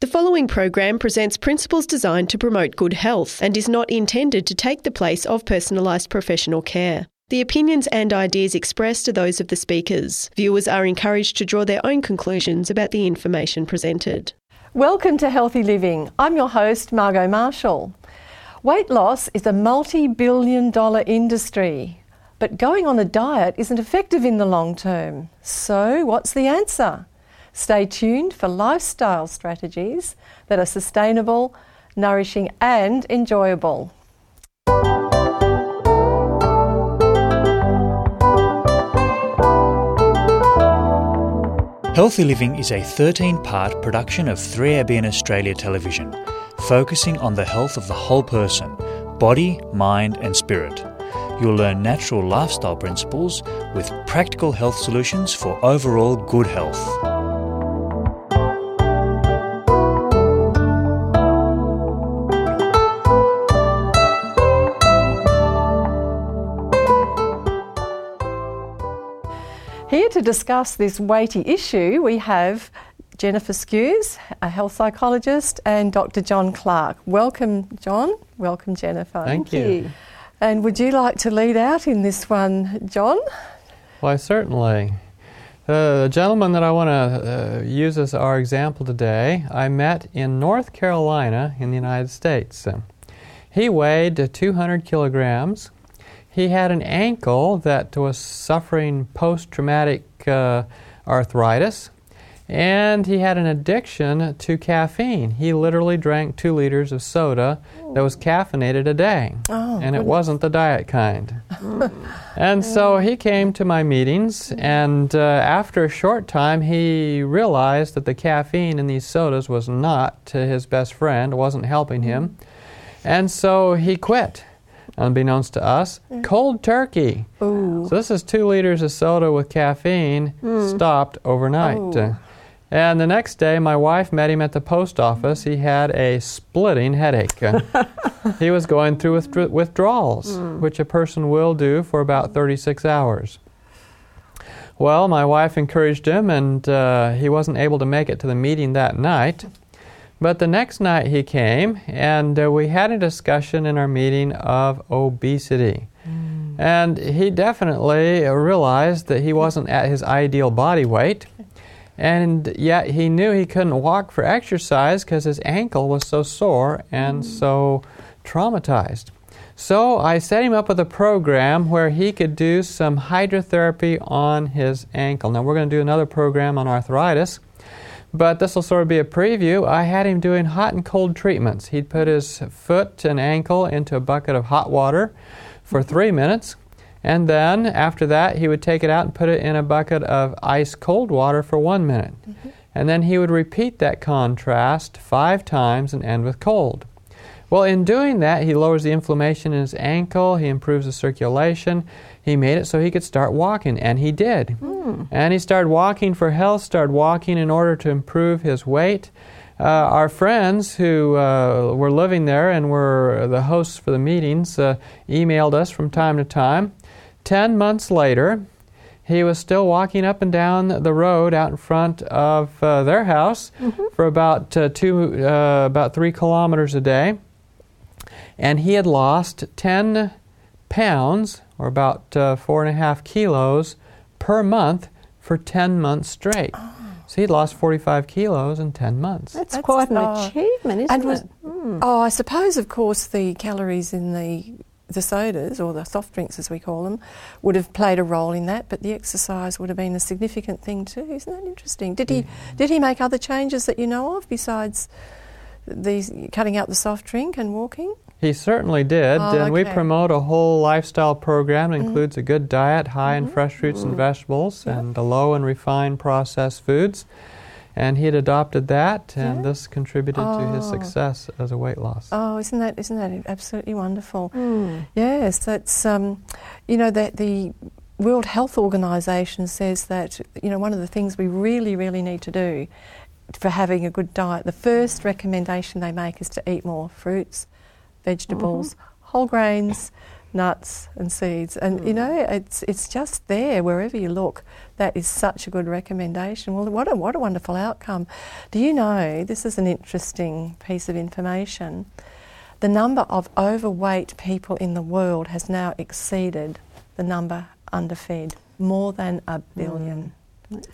The following program presents principles designed to promote good health and is not intended to take the place of personalised professional care. The opinions and ideas expressed are those of the speakers. Viewers are encouraged to draw their own conclusions about the information presented. Welcome to Healthy Living. I'm your host, Margot Marshall. Weight loss is a multi billion dollar industry, but going on a diet isn't effective in the long term. So, what's the answer? Stay tuned for lifestyle strategies that are sustainable, nourishing, and enjoyable. Healthy Living is a 13 part production of 3ABN Australia Television, focusing on the health of the whole person body, mind, and spirit. You'll learn natural lifestyle principles with practical health solutions for overall good health. Here to discuss this weighty issue, we have Jenifer Skues, a health psychologist, and Dr. John Clark. Welcome, John. Welcome, Jenifer. Thank, you. And would you like to lead out in this one, John? Why, certainly. Uh, the gentleman that I want to uh, use as our example today, I met in North Carolina in the United States. He weighed 200 kilograms. He had an ankle that was suffering post traumatic uh, arthritis, and he had an addiction to caffeine. He literally drank two liters of soda that was caffeinated a day, Oh, and it wasn't the diet kind. and so he came to my meetings, and uh, after a short time, he realized that the caffeine in these sodas was not uh, his best friend, wasn't helping him. And so he quit, unbeknownst to us, mm. cold turkey. Ooh. So this is two liters of soda with caffeine mm. stopped overnight. Oh. And the next day, my wife met him at the post office. He had a splitting headache. He was going through withdr- withdrawals, mm. which a person will do for about 36 hours. Well, my wife encouraged him, and uh, he wasn't able to make it to the meeting that night. But the next night he came, and uh, we had a discussion in our meeting of obesity. And he definitely realized that he wasn't at his ideal body weight. And yet he knew he couldn't walk for exercise because his ankle was so sore and so traumatized. So I set him up with a program where he could do some hydrotherapy on his ankle. Now we're going to do another program on arthritis. But this will sort of be a preview. I had him doing hot and cold treatments. He'd put his foot and ankle into a bucket of hot water for three minutes, and then after that, he would take it out and put it in a bucket of ice cold water for one minute. Mm-hmm. And then he would repeat that contrast five times and end with cold. Well, in doing that, he lowers the inflammation in his ankle, he improves the circulation, he made it so he could start walking, and he did. And he started walking for health, started walking in order to improve his weight. Uh, our friends who uh, were living there and were the hosts for the meetings uh, emailed us from time to time. Ten months later, he was still walking up and down the road out in front of uh, their house for about uh, two, uh, about three kilometers a day, and he had lost ten pounds, or about uh, four and a half kilos, per month for ten months straight. So he'd lost forty-five kilos in ten months. That's, That's- quite an oh. achievement, isn't And was, it? oh, I suppose, of course, the calories in the the sodas or the soft drinks, as we call them, would have played a role in that. But the exercise would have been a significant thing too. Isn't that interesting? Did he did he make other changes that you know of besides these cutting out the soft drink and walking? He certainly did, Oh, and we promote a whole lifestyle program that includes a good diet, high in mm-hmm. fresh fruits and mm-hmm. vegetables, and a low in refined processed foods. And he had adopted that, and Yeah. this contributed to his Oh. success as a weight loss. Oh, isn't that isn't that absolutely wonderful? Hmm. Yes, that's um, you know that the World Health Organization says that you know one of the things we really really need to do for having a good diet. The first recommendation they make is to eat more fruits, vegetables, mm-hmm. whole grains, nuts and seeds. And you mm. know, it's it's just there wherever you look. That is such a good recommendation. Well, what a what a wonderful outcome. Do you know this is an interesting piece of information? The number of overweight people in the world has now exceeded the number underfed, more than a mm. billion.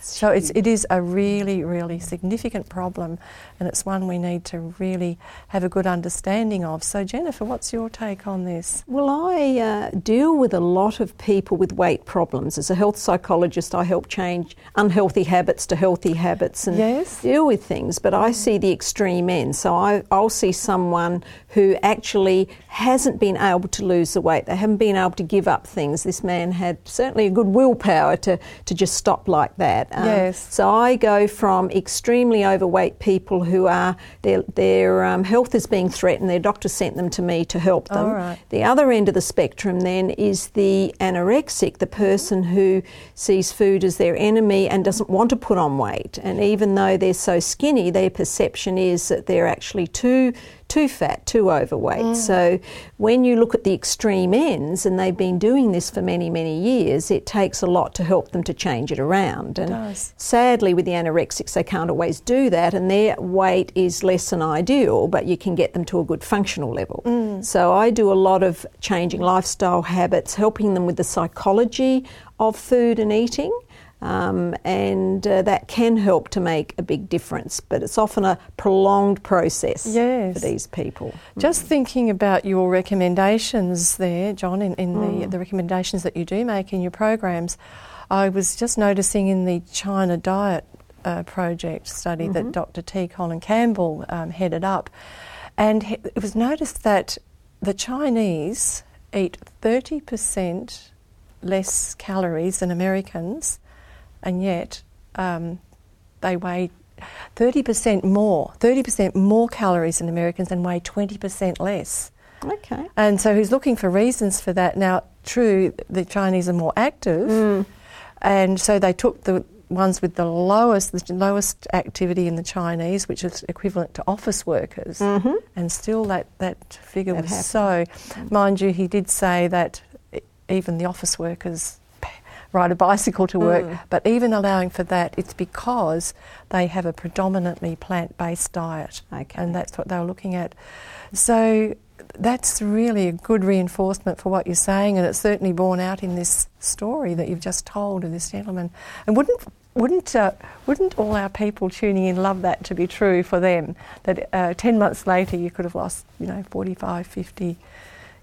So it's, it is a really, really significant problem, and it's one we need to really have a good understanding of. So, Jenifer, what's your take on this? Well, I uh, deal with a lot of people with weight problems. As a health psychologist, I help change unhealthy habits to healthy habits and Yes. deal with things. But I see the extreme end. So I, I'll see someone who actually hasn't been able to lose the weight. They haven't been able to give up things. This man had certainly a good willpower to, to just stop like that. Um, Yes. So I go from extremely overweight people who are their their um, health is being threatened. Their doctor sent them to me to help them. Right. The other end of the spectrum then is the anorexic, the person who sees food as their enemy and doesn't want to put on weight. And even though they're so skinny, their perception is that they're actually too too fat, too overweight. Mm. So when you look at the extreme ends, and they've been doing this for many, many years, it takes a lot to help them to change it around. And does. sadly, with the anorexics, they can't always do that, and their weight is less than ideal, but you can get them to a good functional level. Mm. So I do a lot of changing lifestyle habits, helping them with the psychology of food and eating. Um, and uh, that can help to make a big difference, but it's often a prolonged process Yes. for these people. Just thinking about your recommendations there, John, in, in the, the recommendations that you do make in your programs, I was just noticing in the China Diet uh, Project study that Dr. T. Colin Campbell um, headed up, and he- it was noticed that the Chinese eat 30% less calories than Americans, and yet um, they weigh 30% more, 30% more calories than Americans and weigh 20% less. Okay. And so he's looking for reasons for that. Now, true, the Chinese are more active, and so they took the ones with the lowest, the lowest activity in the Chinese, which is equivalent to office workers, and still that that figure That was so. Mind you, he did say that even the office workers ride a bicycle to work, but even allowing for that, it's because they have a predominantly plant-based diet, Okay. and that's what they were looking at. So that's really a good reinforcement for what you're saying, and it's certainly borne out in this story that you've just told of this gentleman. And wouldn't wouldn't uh, wouldn't all our people tuning in love that to be true for them? That uh, ten months later you could have lost, you know, 45, 50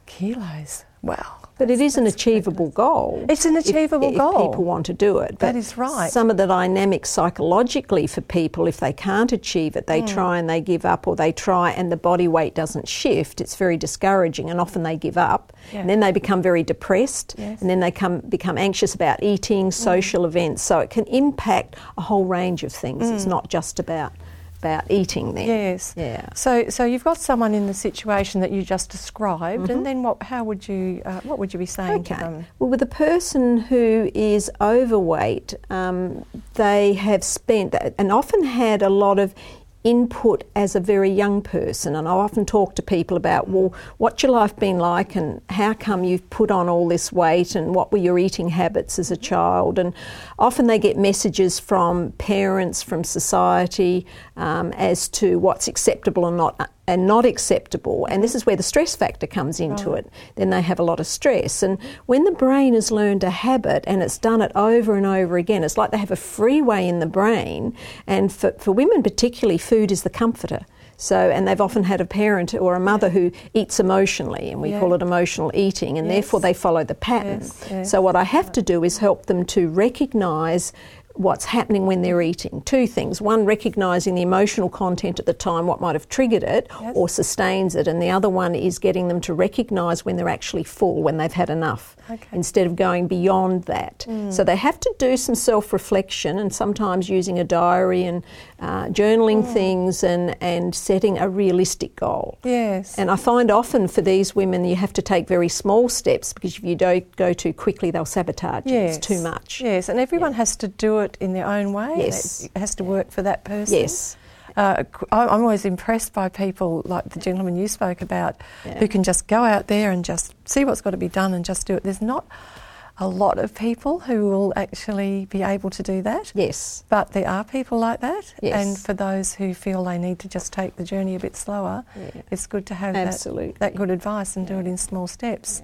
kilos. Wow. But it is an achievable goal. It's an if- achievable if, goal. people want to do it. That But is right. Some of the dynamics psychologically for people, if they can't achieve it, Hmm. they try and they give up, or they try and the body weight doesn't shift. It's very discouraging, and often they give up. Yeah. And then they become very depressed, Yes. Hmm. and then they come become anxious about eating, social events. So it can impact a whole range of things. It's not just about about eating. Then. Yes. yeah. So, so you've got someone in the situation that you just described, and then what? How would you? Uh, what would you be saying to them? Well, with a person who is overweight, um, they have spent and often had a lot of input as a very young person. And I often talk to people about, well, what's your life been like and how come you've put on all this weight and what were your eating habits as a child? And often they get messages from parents, from society, um, as to what's acceptable and not and not acceptable. And this is where the stress factor comes into it. Then they have a lot of stress. And when the brain has learned a habit and it's done it over and over again, it's like they have a freeway in the brain. And for, for women, particularly, food is the comforter. So, and they've often had a parent or a mother who eats emotionally, and we Yeah. call it emotional eating, and Yes. therefore they follow the pattern. Yes, yes. So, what I have to do is help them to recognise what's happening when they're eating. Two things. One, recognising the emotional content at the time, what might have triggered it Yes. or sustains it. And the other one is getting them to recognise when they're actually full, when they've had enough, Okay. instead of going beyond that. So they have to do some self reflection and sometimes using a diary and uh, journaling things and, and setting a realistic goal. Yes. And I find often for these women, you have to take very small steps because if you don't go too quickly, they'll sabotage you. yes. It's too much. Yes, and everyone has to do it in their own way. Yes. It has to work for that person. Yes. Uh, I- I'm always impressed by people like the gentleman you spoke about Yeah. who can just go out there and just see what's got to be done and just do it. There's not a lot of people who will actually be able to do that. Yes. But there are people like that, Yes. and for those who feel they need to just take the journey a bit slower, Yeah. it's good to have Absolutely. that, that good advice and do it in small steps.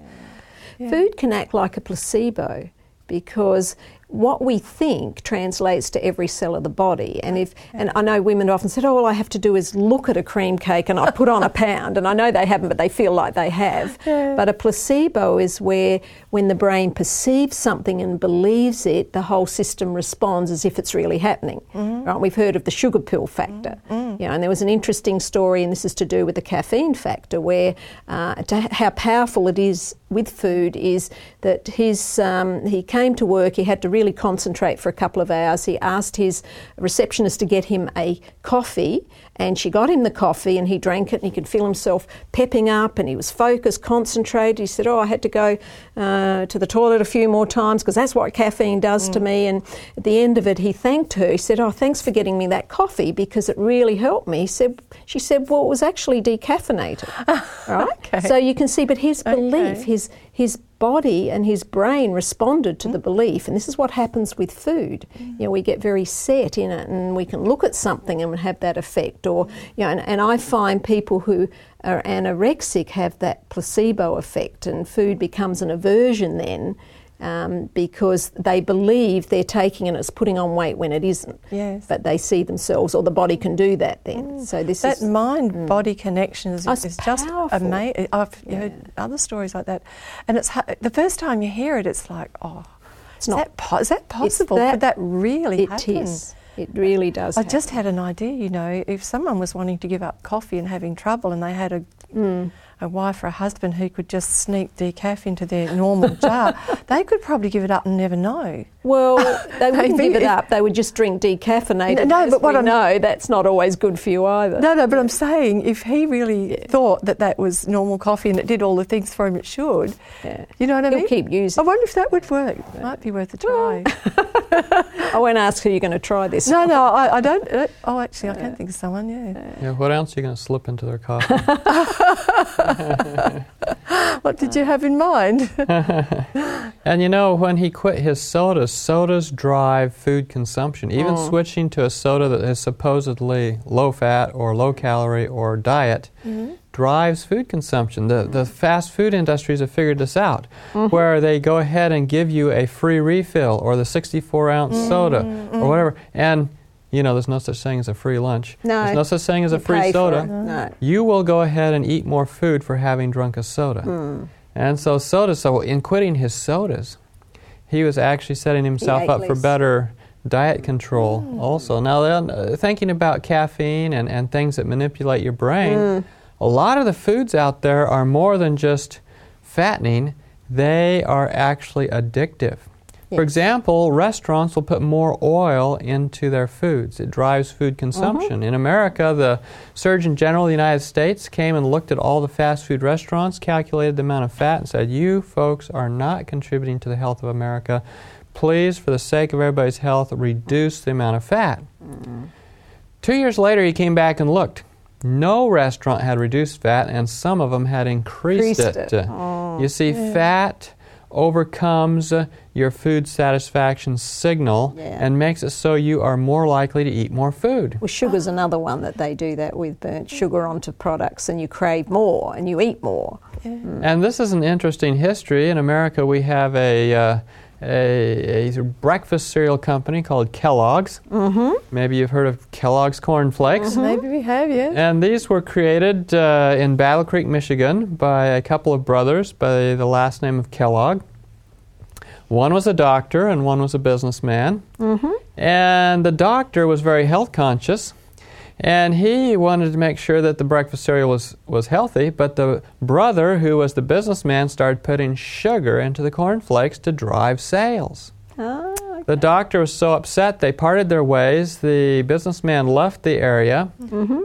Yeah. Food can act like a placebo because what we think translates to every cell of the body. And if and I know women often said, "Oh, all I have to do is look at a cream cake and I put on a pound." And I know they haven't, but they feel like they have. Yeah. But a placebo is where, when the brain perceives something and believes it, the whole system responds as if it's really happening. Right? We've heard of the sugar pill factor. You know, and there was an interesting story, and this is to do with the caffeine factor, where uh, to how powerful it is with food is that his um, he came to work. He had to really concentrate for a couple of hours. He asked his receptionist to get him a coffee, and she got him the coffee, and he drank it, and he could feel himself pepping up, and he was focused, concentrated. He said, "Oh, I had to go uh, to the toilet a few more times because that's what caffeine does to me." And at the end of it, he thanked her. He said, "Oh, thanks for getting me that coffee because it really helped me." He said, "She said, well, it was actually decaffeinated." right? Okay. So you can see, but his belief, Okay. his his body and his brain responded to mm. the belief, and this is what happens with food. Mm. You know, we get very set in it, and we can look at something and have that effect. Or you know, and, and I find people who are anorexic have that placebo effect, and food becomes an aversion then. Um, because they believe they're taking and it's putting on weight when it isn't. Yes. But they see themselves, or the body can do that then. So this That is mind body connection is, is just amazing. I've heard other stories like that, and it's the first time you hear it, it's like, oh, It's is not- that po- is that possible? that- Could that really It happen? is. It really does. I just had an idea, you know, if someone was wanting to give up coffee and having trouble, and they had a Mm. A wife or a husband who could just sneak decaf into their normal jar, they could probably give it up and never know. Well, they wouldn't give it up. They would just drink decaffeinated. No, As but what we I'm- know that's not always good for you either. No, no, but I'm saying if he really thought that that was normal coffee and it did all the things for him it should, Yeah. you know what I He'll mean? keep using I wonder if that would work. Might be worth a try. I won't ask who you're going to try this. no, no, I, I don't. Uh, oh, actually, I can't think of someone. Yeah. Yeah, what else are you going to slip into their coffee? What did you have in mind? and you know, when he quit his sodas, sodas drive food consumption. Even Mm. switching to a soda that is supposedly low fat or low calorie or diet drives food consumption. The, the fast food industries have figured this out, where they go ahead and give you a free refill or the 64 ounce soda or whatever. And, you know, there's no such thing as a free lunch. No. There's no such thing as a free soda. No. You will go ahead and eat more food for having drunk a soda. Hmm. And so sodas, so in quitting his sodas, he was actually setting himself up for better diet control also. Now, then, uh, thinking about caffeine and, and things that manipulate your brain, Hmm. a lot of the foods out there are more than just fattening, they are actually addictive. For example, restaurants will put more oil into their foods. It drives food mm-hmm. consumption. In America, the Surgeon General of the United States came and looked at all the fast food restaurants, calculated the amount of fat, and said, You folks are not contributing to the health of America. Please, for the sake of everybody's health, reduce the amount of fat. Mm-hmm. Two years later, he came back and looked. No restaurant had reduced fat, and some of them had increased Increased it. it. You oh, see, fat overcomes your food satisfaction signal Yeah. and makes it so you are more likely to eat more food. Well, sugar's another one that they do that with burnt sugar onto products, and you crave more and you eat more. And this is an interesting history. In America, we have a, uh, a, a breakfast cereal company called Kellogg's. Mm-hmm. Maybe you've heard of Kellogg's Corn Flakes. Maybe we have, yeah. And these were created uh, in Battle Creek, Michigan, by a couple of brothers by the last name of Kellogg. One was a doctor and one was a businessman. And the doctor was very health conscious. And he wanted to make sure that the breakfast cereal was, was healthy, but the brother, who was the businessman, started putting sugar into the cornflakes to drive sales. Ah, The doctor was so upset they parted their ways. The businessman left the area.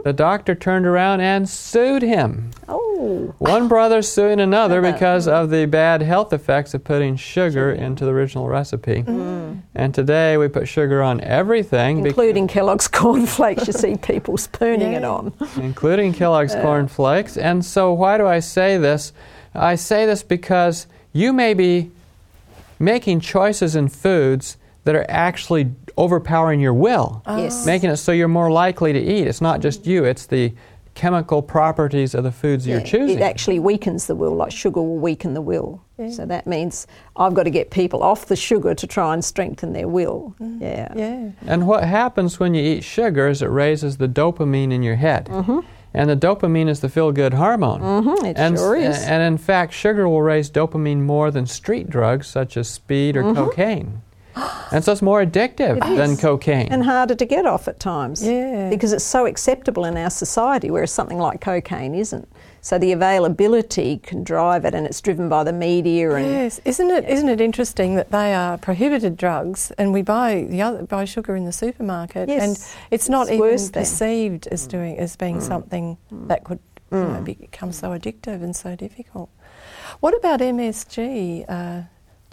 The doctor turned around and sued him. oh, One brother suing another because of the bad health effects of putting sugar into the original recipe. Mm. And today we put sugar on everything, bec- Including Kellogg's corn flakes. you see people spooning it on. including Kellogg's Corn Flakes. And so, why do I say this? I say this because you may be making choices in foods that are actually overpowering your will, Yes. making it so you're more likely to eat. It's not just you, it's the chemical properties of the foods you're choosing. It actually weakens the will, like sugar will weaken the will. So that means I've got to get people off the sugar to try and strengthen their will. Yeah. Yeah. And what happens when you eat sugar is it raises the dopamine in your head. Mhm. And the dopamine is the feel good hormone. Mhm, it and, sure is. and in fact, sugar will raise dopamine more than street drugs such as speed or Mm-hmm. cocaine. And so it's more addictive It than cocaine. And harder to get off at times. Yeah. Because it's so acceptable in our society, whereas something like cocaine isn't. So the availability can drive it, and it's driven by the media and Yes, isn't it? not it interesting that they are prohibited drugs, and we buy the other buy sugar in the supermarket, Yes, and it's not it's even worse then. perceived as doing as being mm. something mm. that could you know, mm. become so addictive and so difficult. What about MSG, uh,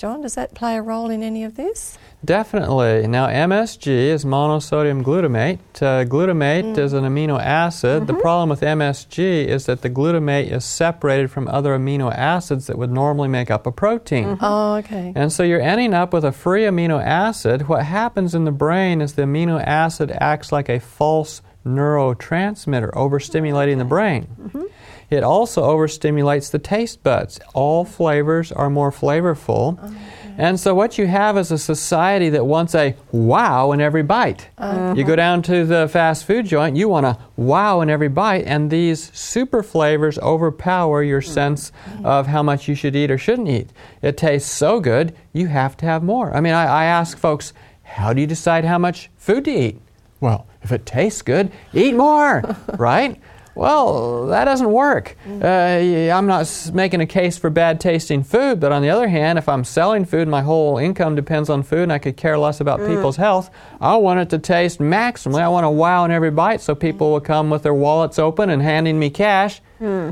John? Does that play a role in any of this? Definitely. Now, MSG is monosodium glutamate. Uh, glutamate mm. is an amino acid. The mm-hmm. problem with MSG is that the glutamate is separated from other amino acids that would normally make up a protein. Mm-hmm. Oh, okay. And so you're ending up with a free amino acid. What happens in the brain is the amino acid acts like a false neurotransmitter, overstimulating the brain. Mm-hmm. It also overstimulates the taste buds. All flavors are more flavorful. Uh-huh. And so what you have is a society that wants a wow in every bite. Uh-huh. You go down to the fast food joint, you want a wow in every bite, and these super flavors overpower your mm-hmm. sense mm-hmm. of how much you should eat or shouldn't eat. It tastes so good, you have to have more. I mean, I, I ask folks, how do you decide how much food to eat? Well, if it tastes good, eat more, right? Well, that doesn't work. Mm. Uh, I'm not making a case for bad tasting food, but on the other hand, if I'm selling food, my whole income depends on food, and I could care less about mm. people's health. I want it to taste maximally. I want to wow in every bite so people mm. will come with their wallets open and handing me cash. Hmm.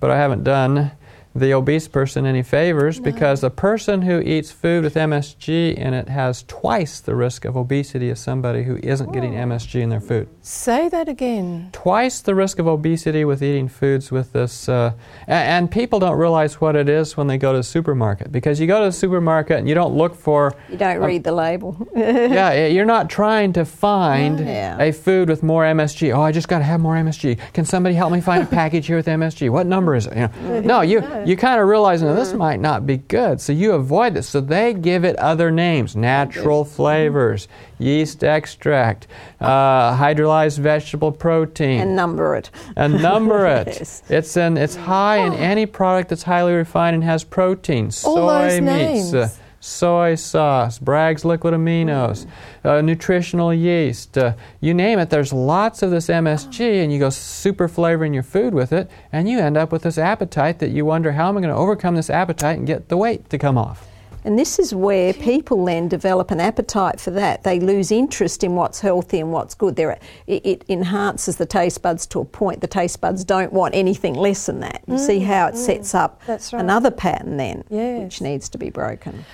But I haven't done the obese person any favors because the person who eats food with MSG in it has twice the risk of obesity as somebody who isn't getting MSG in their food Say that again. twice the risk of obesity with eating foods with this. Uh, a- and, people don't realize what it is when they go to the supermarket because you go to the supermarket and you don't look for. you don't read the label. yeah, you're not trying to find Yeah. a food with more MSG. Oh, I just got to have more MSG. Can somebody help me find a package here with MSG? What number is it? You know, no, you you kind of realize now this might not be good, so you avoid this. So they give it other names: natural flavors, yeast extract, uh, hydrolyzed vegetable protein and number it. and number it. Yes. It's in it's high in any product that's highly refined and has protein. Soy All those meats, uh, names. Soy sauce, Bragg's liquid aminos, uh, nutritional yeast, uh, you name it. There's lots of this MSG, and you go super flavoring your food with it, and you end up with this appetite that you wonder how am I going to overcome this appetite and get the weight to come off. And this is where people then develop an appetite for that. They lose interest in what's healthy and what's good. There, it, it enhances the taste buds to a point. The taste buds don't want anything less than that. You see how it sets up right. another pattern then, Yes. which needs to be broken.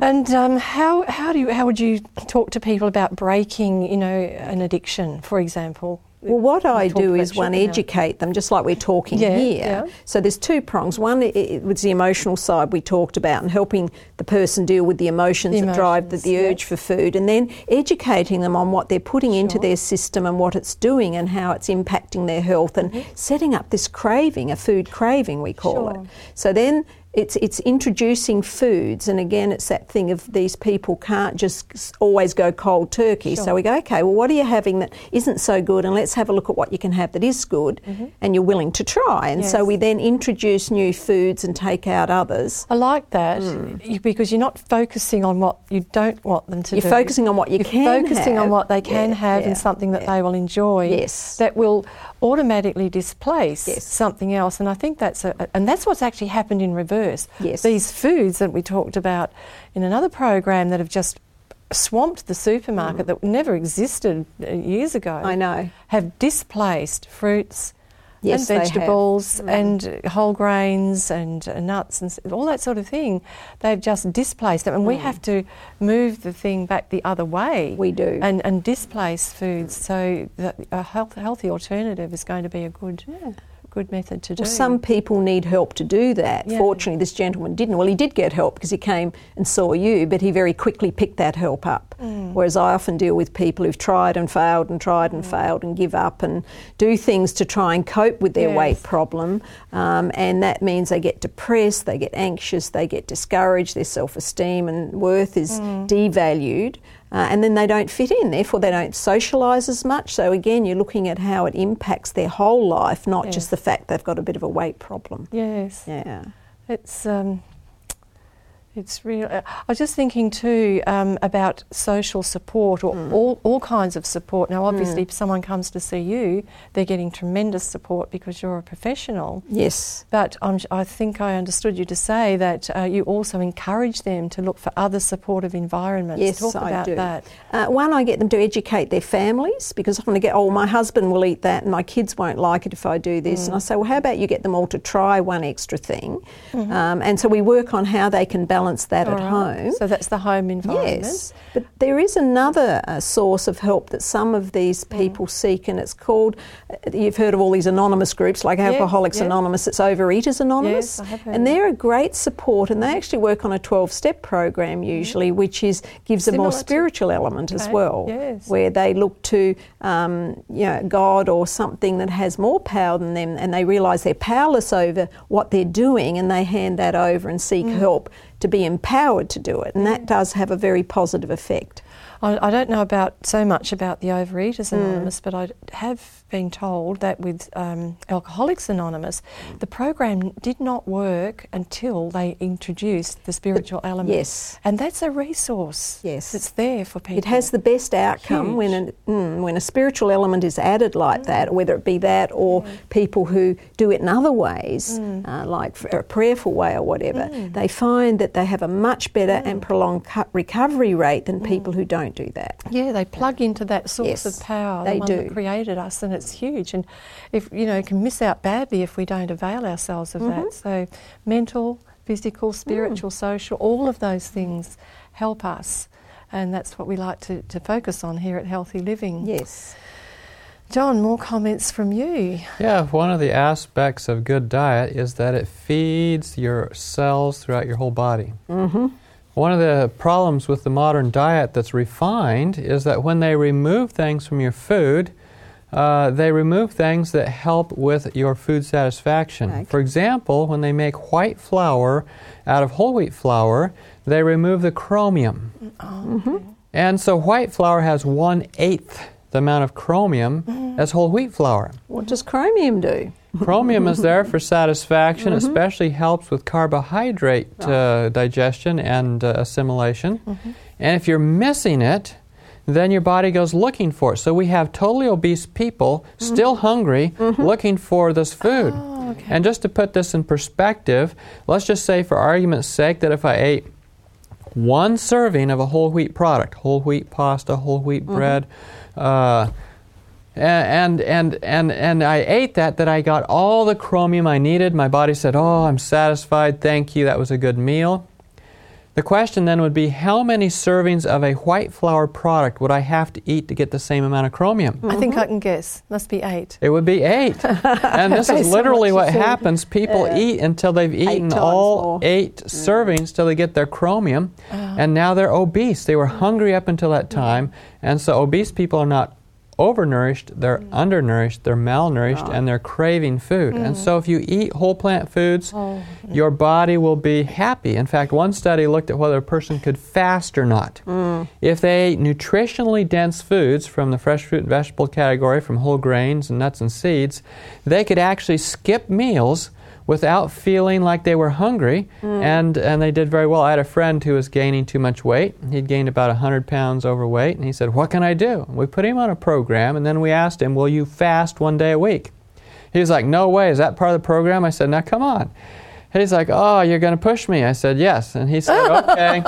And um, how, how, do you, how would you talk to people about breaking, you know, an addiction, for example? Well, what I do is one sugar now. educate them, just like we're talking Yeah, here. yeah. So there's two prongs. One was the emotional side we talked about, and helping the person deal with the emotions The that drive the, the yeah. urge for food, and then educating them on what they're putting into their system and what it's doing and how it's impacting their health, and setting up this craving, a food craving we call Mm-hmm. Sure. it. So then. It's, it's introducing foods, and again, it's that thing of these people can't just always go cold turkey. So we go, okay, well, what are you having that isn't so good? And let's have a look at what you can have that is good and you're willing to try. And so Mm-hmm. We then introduce new foods and take out others. I like that you- because you're not focusing on what you don't want them to You're do. focusing on what you You're can focusing on what they can Yeah, have yeah, and something that yeah. they will enjoy. Yes. That will automatically displace Yes. something else. And I think that's a, and that's what's actually happened in reverse. Yes. These foods that we talked about in another program that have just swamped the supermarket that never existed uh, years ago. I know. Have displaced fruits, Yes, and vegetables Mm. and whole grains and uh, nuts and all that sort of thing. They've just displaced them, and we have to move the thing back the other way. Mm. We do. and, and displace foods. So that a health, healthy alternative is going to be a good good method to do. Well, some people need help to do that. Yeah. Fortunately, this gentleman didn't. Well, he did get help because he came and saw you, but he very quickly picked that help up. Mm. Whereas I often deal with people who've tried and failed and tried and failed and give up and do things to try and cope with their Yes. weight problem. Um, and that means they get depressed, they get anxious, they get discouraged, their self esteem and worth is Mm. devalued. Uh, and then they don't fit in, therefore, they don't socialise as much. So, again, you're looking at how it impacts their whole life, not Yes. just the fact they've got a bit of a weight problem. yes, Yeah. it's um, it's real. uh, I was just thinking too um, about social support or Mm. all, all kinds of support. Now, obviously, if someone comes to see you, they're getting tremendous support because you're a professional. Yes. But I'm, I think I understood you to say that uh, you also encourage them to look for other supportive environments. Yes, Talk I about do. that. Uh, one, I get them to educate their families because often they get, oh, my husband will eat that and my kids won't like it if I do this. And I say, well, how about you get them all to try one extra thing? Um, and so we work on how they can balance that All at right. home. So that's the home environment. Yes, but there is another uh, source of help that some of these Mm. people seek, and it's called. Uh, you've heard of all these anonymous groups like Alcoholics yeah. Anonymous. It's Overeaters Anonymous, Yes, I have heard and they're a great support, and they actually work on a twelve-step program usually, which is gives a more Mm. Similar to- spiritual element as well, yes. where they look to um, you know God or something that has more power than them, and they realise they're powerless over what they're doing, and they hand that over and seek Mm. help to be empowered to do it, and that does have a very positive effect. I, I don't know about so much about the Overeaters Mm. Anonymous, but I have been told that with um, Alcoholics Anonymous, mm. the program did not work until they introduced the spiritual element. yes. and that's a resource. Yes. it's there for people. It has the best outcome Huge. when a, mm, when a spiritual element is added like mm. that, whether it be that or mm. people who do it in other ways, uh, like a prayerful way or whatever. They find that they have a much better and prolonged recovery rate than people who don't do that. Yeah, they plug into that source Yes, of power, they the do. that created us, and it's huge. And if you know, can miss out badly if we don't avail ourselves of Mm-hmm. that. So, mental, physical, spiritual, social, all of those things help us, and that's what we like to, to focus on here at Healthy Living. Yes. John, more comments from you. Yeah, one of the aspects of good diet is that it feeds your cells throughout your whole body. Mm-hmm. One of the problems with the modern diet that's refined is that when they remove things from your food, uh, they remove things that help with your food satisfaction. Okay. For example, when they make white flour out of whole wheat flour, they remove the chromium. Mm-hmm. And so white flour has one eighth the amount of chromium as whole wheat flour. What does chromium do? Chromium is there for satisfaction, especially helps with carbohydrate uh, digestion and uh, assimilation. And if you're missing it, then your body goes looking for it. So we have totally obese people mm-hmm. still hungry mm-hmm. looking for this food. Oh, and just to put this in perspective, let's just say, for argument's sake, that if I ate one serving of a whole wheat product, whole wheat pasta, whole wheat mm-hmm. bread, uh, and and and and I ate that. That I got all the chromium I needed. My body said, "Oh, I'm satisfied. Thank you. That was a good meal." The question then would be, how many servings of a white flour product would I have to eat to get the same amount of chromium? I think mm-hmm. I can guess. Must be eight. It would be eight. and this is literally what what happens. People Yeah. eat until they've eaten times all more. eight mm. servings till they get their chromium, oh. and now they're obese. They were hungry up until that time, and so obese people are not overnourished, they're mm. undernourished, they're malnourished, and they're craving food. And mm. so if you eat whole plant foods, Oh, your body will be happy. In fact, one study looked at whether a person could fast or not. Mm. If they ate nutritionally dense foods from the fresh fruit and vegetable category, from whole grains and nuts and seeds, they could actually skip meals without feeling like they were hungry, mm. and, and they did very well. I had a friend who was gaining too much weight. He'd gained about 100 pounds overweight, and he said, What can I do? We put him on a program, and then we asked him, Will you fast one day a week? He was like, No way, is that part of the program? I said, Now come on. He's like, Oh, you're going to push me? I said, Yes. And he said, Okay,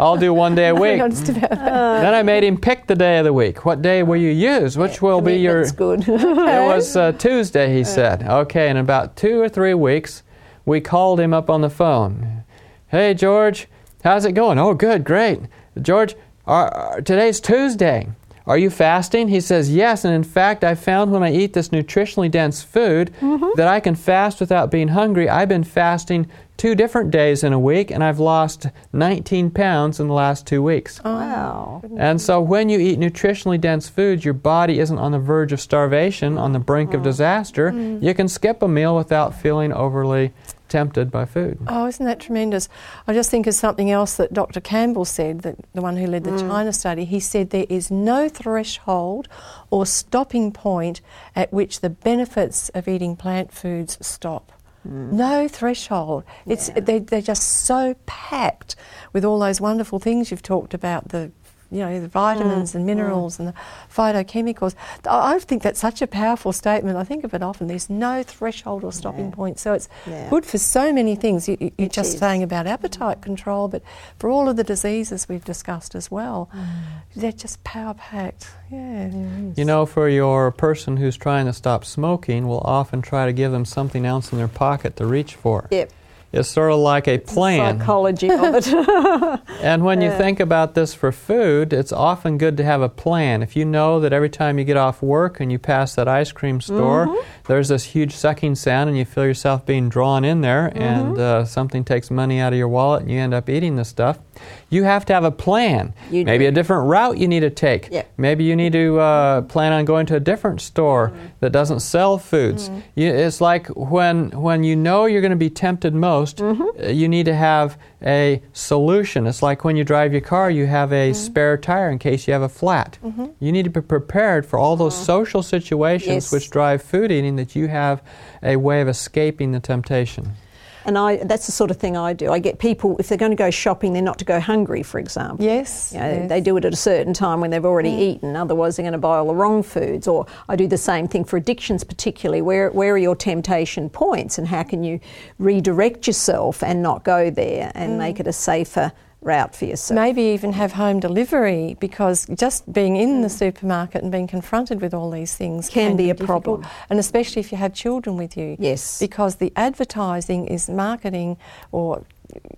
I'll do one day a week. Noticed about that. Then I made him pick the day of the week. What day will you use? Which will be your. That's good. It was uh, Tuesday, he said. Okay, in about two or three weeks, we called him up on the phone. Hey, George, how's it going? Oh, good, great. George, are, are- today's Tuesday. Are you fasting? He says, Yes, and in fact, I found when I eat this nutritionally dense food mm-hmm. that I can fast without being hungry. I've been fasting two different days in a week, and I've lost 19 pounds in the last two weeks. Oh, wow. And so, when you eat nutritionally dense foods, your body isn't on the verge of starvation, on the brink of mm-hmm. disaster. Mm-hmm. You can skip a meal without feeling overly tempted by food. Oh, isn't that tremendous? I just think of something else that Dr. Campbell said, that the one who led the mm. China study. He said there is no threshold or stopping point at which the benefits of eating plant foods stop. Mm. No threshold. It's they, they're just so packed with all those wonderful things you've talked about the you know the vitamins mm, and minerals and the phytochemicals. I I think that's such a powerful statement. I think of it often. There's no threshold or stopping point. So it's Yeah. good for so many things. You, you- you're It just is. saying about mm. appetite control, but for all of the diseases we've discussed as well, mm. they're just power packed. Yeah. You know, for your person who's trying to stop smoking, we'll often try to give them something else in their pocket to reach for. Yep. It's sort of like a plan. Psychology of it. And when you think about this for food, it's often good to have a plan. If you know that every time you get off work and you pass that ice cream store, Mm-hmm. There's this huge sucking sound and you feel yourself being drawn in there Mm-hmm. and uh, something takes money out of your wallet and you end up eating this stuff, you have to have a plan. You Maybe do. a different route you need to take. Yep. Maybe you need to uh, plan on going to a different store that doesn't sell foods. You, it's like when, when you know you're going to be tempted most, uh, you need to have a solution. It's like when you drive your car, you have a mm-hmm. spare tire in case you have a flat. Mm-hmm. You need to be prepared for all those uh-huh. social situations Yes. which drive food eating that you have a way of escaping the temptation. And I, that's the sort of thing I do. I get people, if they're going to go shopping, they're not to go hungry, for example. Yes. You know, yes. They do it at a certain time when they've already eaten, otherwise, they're going to buy all the wrong foods. Or I do the same thing for addictions, particularly. Where, where are your temptation points, and how can you redirect yourself and not go there and make mm. it a safer route for yourself? Maybe even have home delivery because just being in the supermarket and being confronted with all these things Can be a difficult. problem. And especially if you have children with you. Yes. Because the advertising is marketing or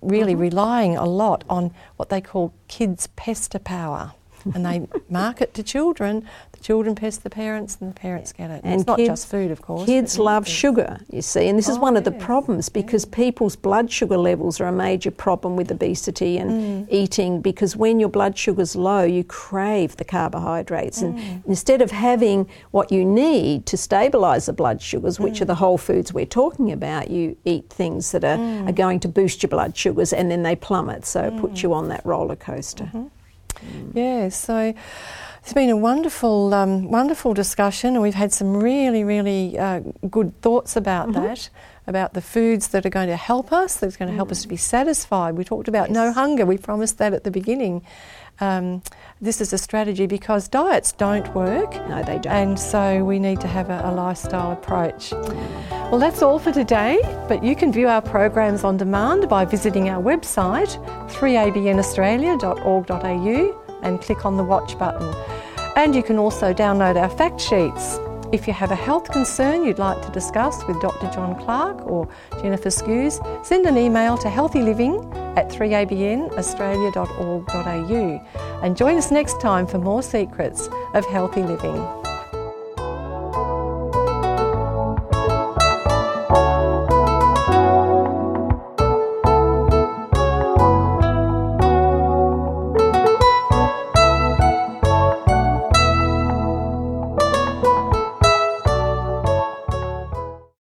really Mm-hmm. relying a lot on what they call kids' pester power. And they market to children, the children pest the parents, and the parents get it. And And it's not just food, of course. Kids love sugar, you see, and this is Oh, one of the problems because people's blood sugar levels are a major problem with obesity and Mm. eating because when your blood sugar's low, you crave the carbohydrates. And Mm. instead of having what you need to stabilise the blood sugars, which are Mm. the whole foods we're talking about, you eat things that are, Mm. are going to boost your blood sugars and then they plummet. So it Mm. puts you on that roller coaster. Mm-hmm. Yeah, so it's been a wonderful, um, wonderful discussion, and we've had some really, really uh, good thoughts about that, about the foods that are going to help us, that's going to help us to be satisfied. We talked about no hunger, we promised that at the beginning. Um, this is a strategy because diets don't work. No, they don't. And so we need to have a, a lifestyle approach. Well, that's all for today, but you can view our programs on demand by visiting our website 3abnaustralia.org.au and click on the watch button. And you can also download our fact sheets. If you have a health concern you'd like to discuss with Dr. John Clark or Jenifer Skues, send an email to healthyliving at 3abnaustralia.org.au and join us next time for more secrets of healthy living.